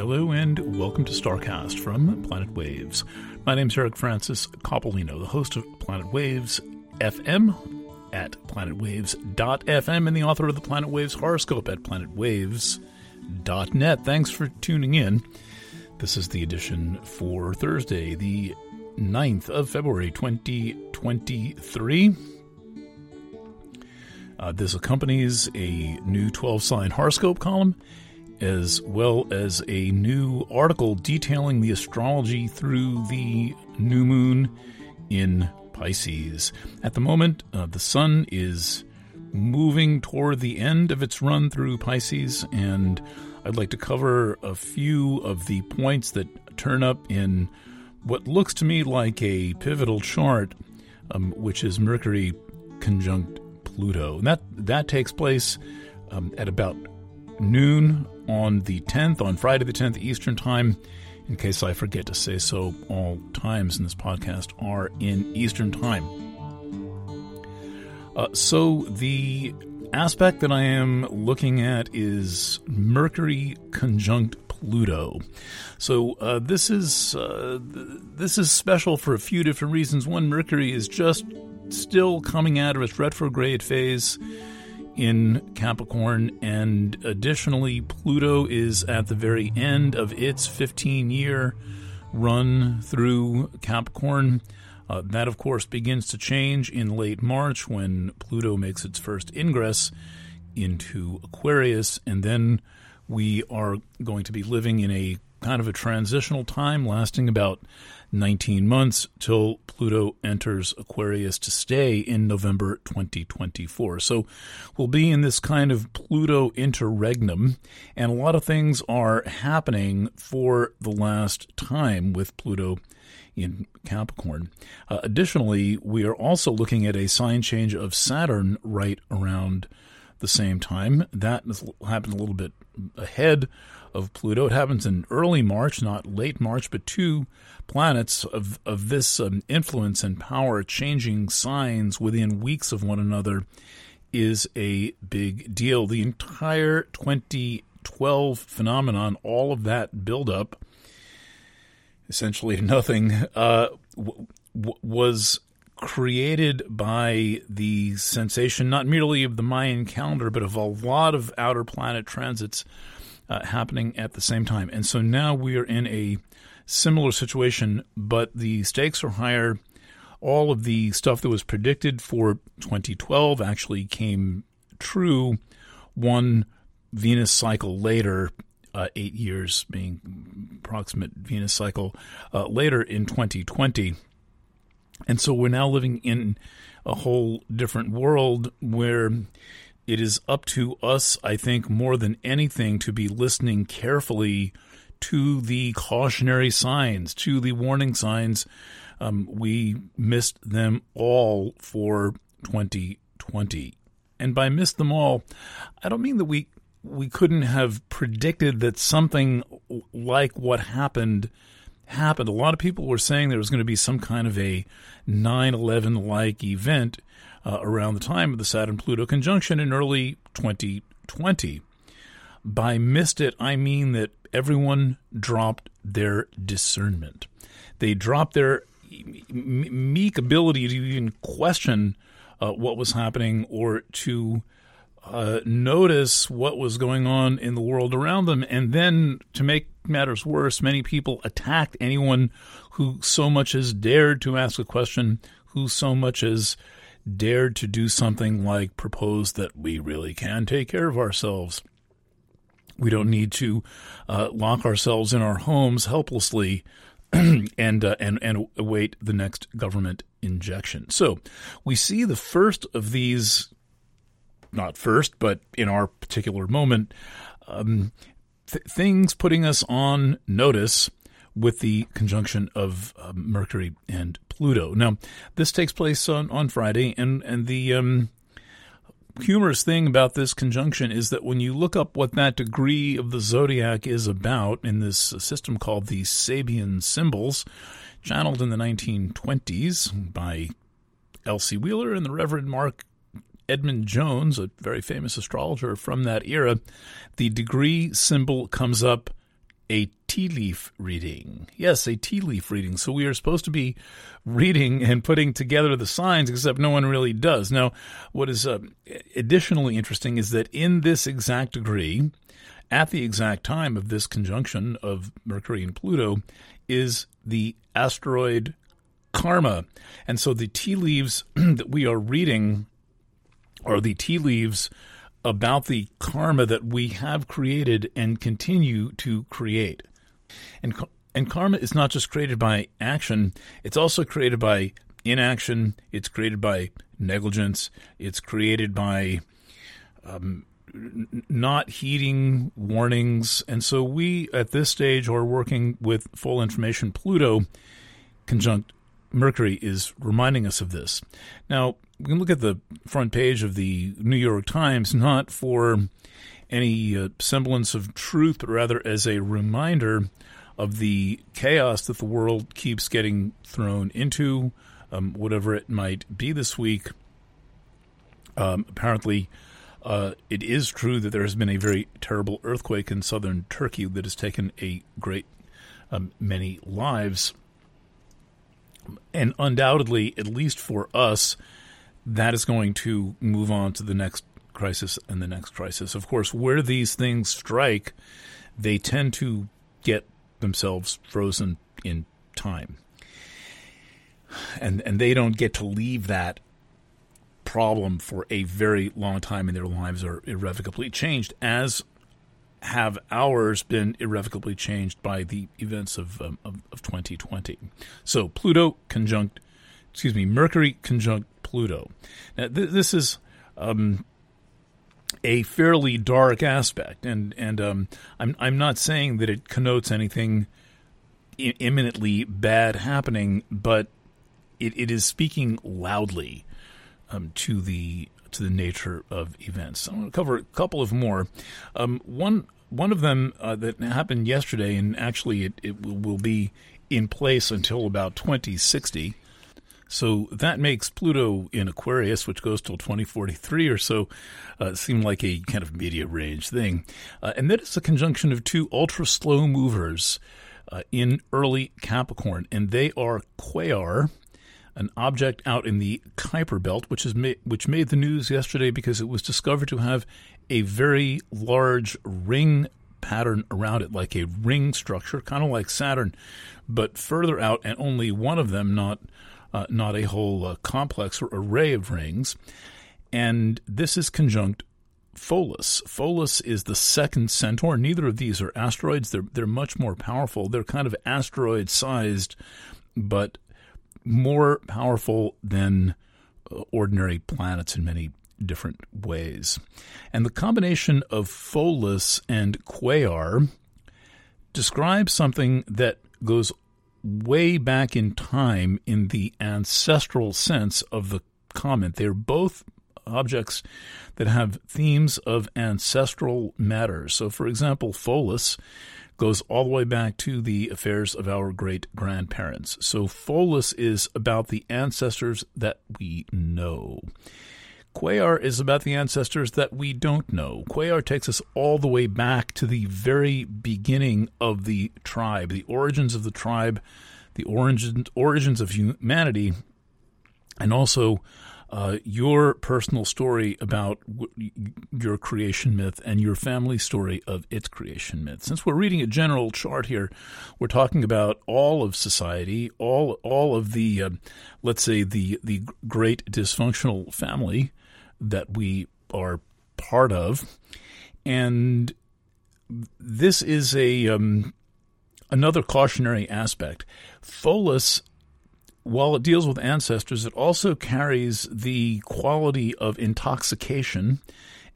hello, and welcome to StarCast from Planet Waves. My name is Eric Francis Coppolino, the host of Planet Waves FM at planetwaves.fm and the author of the Planet Waves horoscope at planetwaves.net. Thanks for tuning in. This is the edition for Thursday, the 9th of February 2023. Uh, this accompanies a new 12 sign horoscope column as well as a new article detailing the astrology through the new moon in Pisces. At the moment, uh, the sun is moving toward the end of its run through Pisces, and I'd like to cover a few of the points that turn up in what looks to me like a pivotal chart, um, which is Mercury conjunct Pluto. And that, that takes place um, at about noon on the 10th, on Friday the 10th Eastern Time. In case I forget to say so, all times in this podcast are in Eastern Time. Uh, so the aspect that I am looking at is Mercury conjunct Pluto. So uh, this is uh, this is special for a few different reasons. One, Mercury is just still coming out of its retrograde phase in Capricorn, and additionally, Pluto is at the very end of its 15 year run through Capricorn. Uh, that, of course, begins to change in late March when Pluto makes its first ingress into Aquarius, and then we are going to be living in a kind of a transitional time lasting about 19 months till Pluto enters Aquarius to stay in November 2024. So we'll be in this kind of Pluto interregnum, and a lot of things are happening for the last time with Pluto in Capricorn. Uh, additionally, we are also looking at a sign change of Saturn right around the same time. That happened a little bit ahead of Pluto. It happens in early March, not late March, but two planets of, of this um, influence and power changing signs within weeks of one another is a big deal. The entire 2012 phenomenon, all of that buildup, essentially nothing, uh, w- w- was created by the sensation not merely of the Mayan calendar, but of a lot of outer planet transits uh, happening at the same time. And so now we are in a similar situation, but the stakes are higher. All of the stuff that was predicted for 2012 actually came true one Venus cycle later, uh, eight years being approximate Venus cycle uh, later in 2020. And so we're now living in a whole different world where it is up to us, I think, more than anything, to be listening carefully to the cautionary signs, to the warning signs. Um, we missed them all for 2020. And by missed them all, I don't mean that we we couldn't have predicted that something like what happened happened. A lot of people were saying there was going to be some kind of a 9 11 like event uh, around the time of the Saturn Pluto conjunction in early 2020. By missed it, I mean that everyone dropped their discernment. They dropped their meek ability to even question uh, what was happening or to uh, notice what was going on in the world around them. And then, to make matters worse, many people attacked anyone who so much as dared to ask a question, who so much as dared to do something like propose that we really can take care of ourselves. We don't need to uh, lock ourselves in our homes helplessly and uh, and and await the next government injection. So we see the first of these, not first, but in our particular moment, um, th- things putting us on notice with the conjunction of uh, Mercury and Pluto. Now, this takes place on, on Friday, and and the um, humorous thing about this conjunction is that when you look up what that degree of the zodiac is about in this system called the Sabian symbols, channeled in the 1920s by Elsie Wheeler and the Reverend Marc Edmund Jones, a very famous astrologer from that era, the degree symbol comes up a tea leaf reading. Yes, a tea leaf reading. So we are supposed to be reading and putting together the signs, except no one really does. Now, what is uh, additionally interesting is that in this exact degree, at the exact time of this conjunction of Mercury and Pluto, is the asteroid Karma. And so the tea leaves that we are reading are the tea leaves about the karma that we have created and continue to create. And and karma is not just created by action, it's also created by inaction, it's created by negligence, it's created by um, not heeding warnings. And so we, at this stage, are working with full information. Pluto conjunct Mercury is reminding us of this. Now, we can look at the front page of the New York Times not for any uh, semblance of truth, but rather as a reminder of the chaos that the world keeps getting thrown into, um, whatever it might be this week. Um, apparently, uh, it is true that there has been a very terrible earthquake in southern Turkey that has taken a great um, many lives. And undoubtedly, at least for us, that is going to move on to the next crisis and the next crisis. Of course, where these things strike, they tend to get themselves frozen in time. And and they don't get to leave that problem for a very long time and their lives are irrevocably changed as have ours been irrevocably changed by the events of, um, of, of 2020. So Pluto conjunct, excuse me, Mercury conjunct Pluto. Now, th- this is um, a fairly dark aspect, and and um, I'm I'm not saying that it connotes anything I- imminently bad happening, but it, it is speaking loudly um, to the to the nature of events. I'm going to cover a couple of more. Um, one one of them uh, that happened yesterday, and actually it, it will be in place until about 2060. So that makes Pluto in Aquarius, which goes till 2043 or so, uh, seem like a kind of media range thing. Uh, and that is a conjunction of two ultra slow movers uh, in early Capricorn, and they are Quaoar, an object out in the Kuiper Belt, which is ma- which made the news yesterday because it was discovered to have a very large ring pattern around it, like a ring structure, kind of like Saturn, but further out, and only one of them, not uh, not a whole uh, complex or array of rings. And this is conjunct Pholus. Pholus is the second centaur. Neither of these are asteroids. They're they're much more powerful. They're kind of asteroid sized, but more powerful than uh, ordinary planets in many different ways. And the combination of Pholus and Quaoar describes something that goes way back in time in the ancestral sense of the comment. They're both objects that have themes of ancestral matters. So, for example, Pholus goes all the way back to the affairs of our great grandparents. So, Pholus is about the ancestors that we know. Quaoar is about the ancestors that we don't know. Quaoar takes us all the way back to the very beginning of the tribe, the origins of the tribe, the origin, origins of humanity, and also uh, your personal story about w- your creation myth and your family story of its creation myth. Since we're reading a general chart here, we're talking about all of society, all all of the, uh, let's say the the great dysfunctional family that we are part of, and this is a um, another cautionary aspect. Pholus, while it deals with ancestors, it also carries the quality of intoxication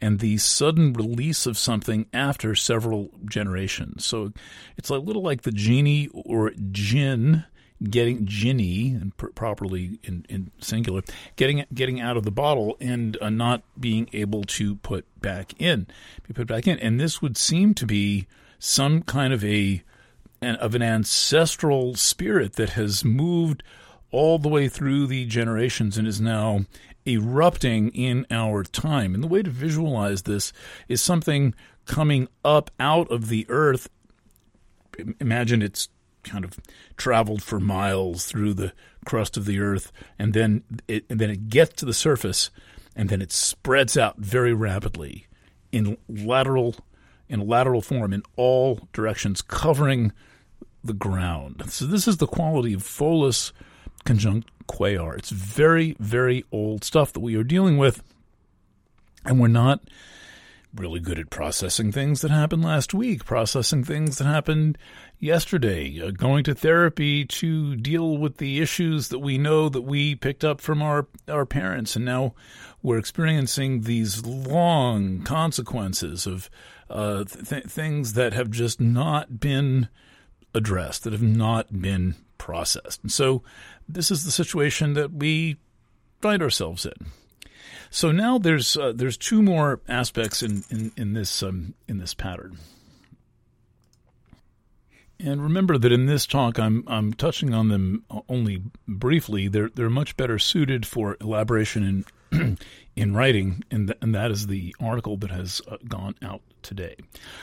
and the sudden release of something after several generations. So it's a little like the genie or jinn getting ginny and pr- properly in, in singular getting getting out of the bottle and uh, not being able to put back in be put back in. And this would seem to be some kind of a an, of an ancestral spirit that has moved all the way through the generations and is now erupting in our time. And the way to visualize this is something coming up out of the earth. Imagine it's kind of traveled for miles through the crust of the earth, and then it, and then it gets to the surface, and then it spreads out very rapidly in lateral in lateral form in all directions, covering the ground. So this is the quality of Pholus conjunct Quaoar. It's very, very old stuff that we are dealing with, and we're not really good at processing things that happened last week, processing things that happened yesterday, uh, going to therapy to deal with the issues that we know that we picked up from our our parents, and now we're experiencing these long consequences of uh, th- things that have just not been addressed, that have not been processed. And so this is the situation that we find ourselves in. So now there's uh, there's two more aspects in in, in this um, in this pattern. And remember that in this talk, I'm I'm touching on them only briefly. They're they're much better suited for elaboration in in writing, and th- and that is the article that has uh, gone out today.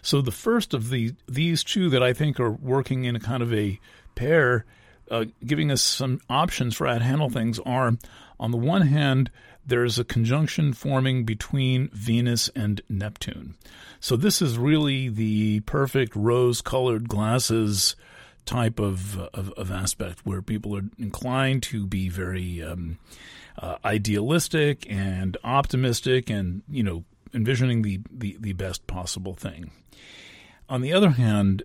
So the first of the these two that I think are working in a kind of a pair, uh, giving us some options for how to handle things are, on the one hand, there is a conjunction forming between Venus and Neptune. So this is really the perfect rose-colored glasses type of, of, of aspect where people are inclined to be very um, uh, idealistic and optimistic, and you know envisioning the, the, the best possible thing. On the other hand,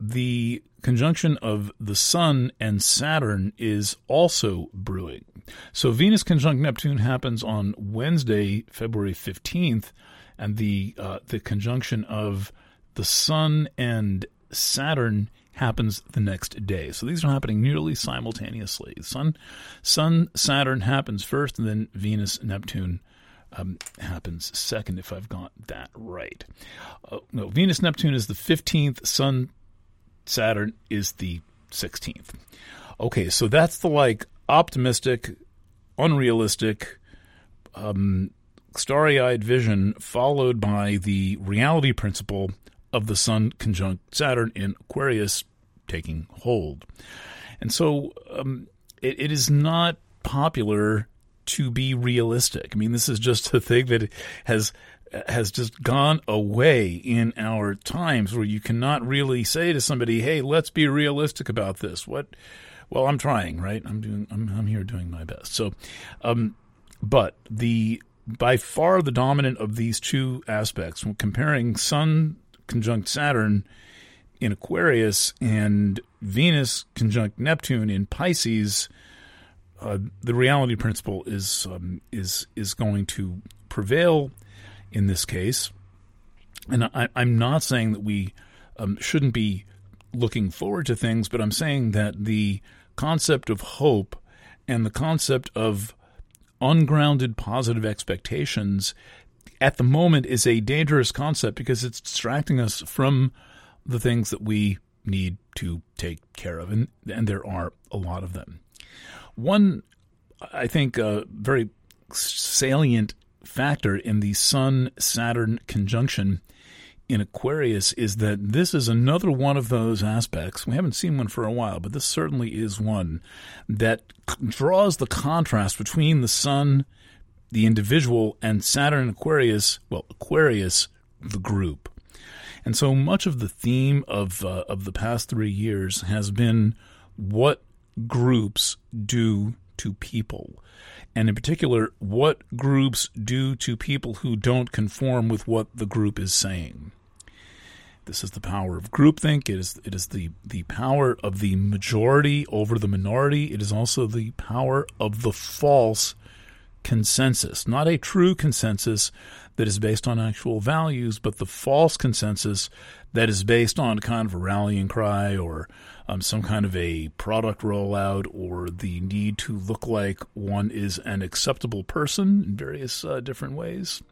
the conjunction of the Sun and Saturn is also brewing. So Venus conjunct Neptune happens on Wednesday, February 15th, and the uh, the conjunction of the Sun and Saturn happens the next day. So these are happening nearly simultaneously. Sun Sun Saturn happens first, and then Venus Neptune um, happens second, if I've got that right. Uh, no, Venus Neptune is the 15th, Sun Saturn is the 16th. Okay, so that's the like optimistic, unrealistic, um, starry eyed vision, followed by the reality principle of the Sun conjunct Saturn in Aquarius taking hold. And so um, it, it is not popular to be realistic. I mean, this is just a thing that has has just gone away in our times where you cannot really say to somebody, "Hey, let's be realistic about this." What? Well, I'm trying, right? I'm doing. I'm, I'm here doing my best. So, um, but the by far the dominant of these two aspects, when comparing Sun conjunct Saturn in Aquarius and Venus conjunct Neptune in Pisces, uh, the reality principle is um, is is going to prevail in this case. And I, am not saying that we um, shouldn't be looking forward to things, but I'm saying that the concept of hope and the concept of ungrounded positive expectations at the moment is a dangerous concept because it's distracting us from the things that we need to take care of, and, and there are a lot of them. One, I think, uh, very salient factor in the Sun Saturn conjunction in Aquarius is that this is another one of those aspects. We haven't seen one for a while, but this certainly is one that draws the contrast between the Sun, the individual, and Saturn Aquarius, well, Aquarius, the group. And so much of the theme of uh, of the past three years has been what groups do to people and in particular, what groups do to people who don't conform with what the group is saying. This is the power of groupthink. It is it is the, the power of the majority over the minority. It is also the power of the false consensus, not a true consensus that is based on actual values, but the false consensus that is based on kind of a rallying cry or um, some kind of a product rollout or the need to look like one is an acceptable person in various uh, different ways.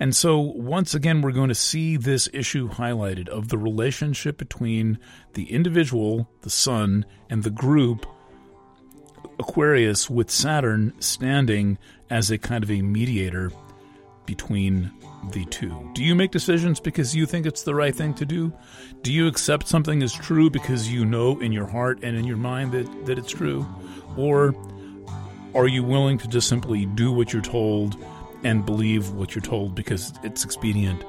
And so, once again, we're going to see this issue highlighted of the relationship between the individual, the sun, and the group, Aquarius, with Saturn standing as a kind of a mediator between the two? Do you make decisions because you think it's the right thing to do? Do you accept something as true because you know in your heart and in your mind that, that it's true? Or are you willing to just simply do what you're told and believe what you're told because it's expedient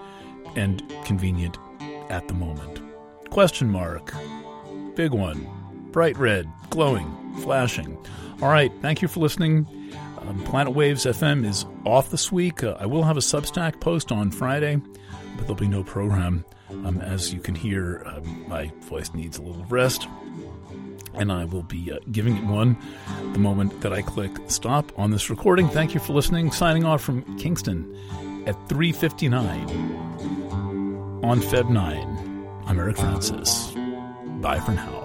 and convenient at the moment? Question mark. Big one. Bright red, glowing, flashing. All right, thank you for listening. Um, Planet Waves FM is off this week. Uh, I will have a Substack post on Friday, but there'll be no program. Um, as you can hear, um, my voice needs a little rest, and I will be uh, giving it one the moment that I click stop on this recording. Thank you for listening. Signing off from Kingston at 3:59 on Feb 9. I'm Eric Francis. Bye for now.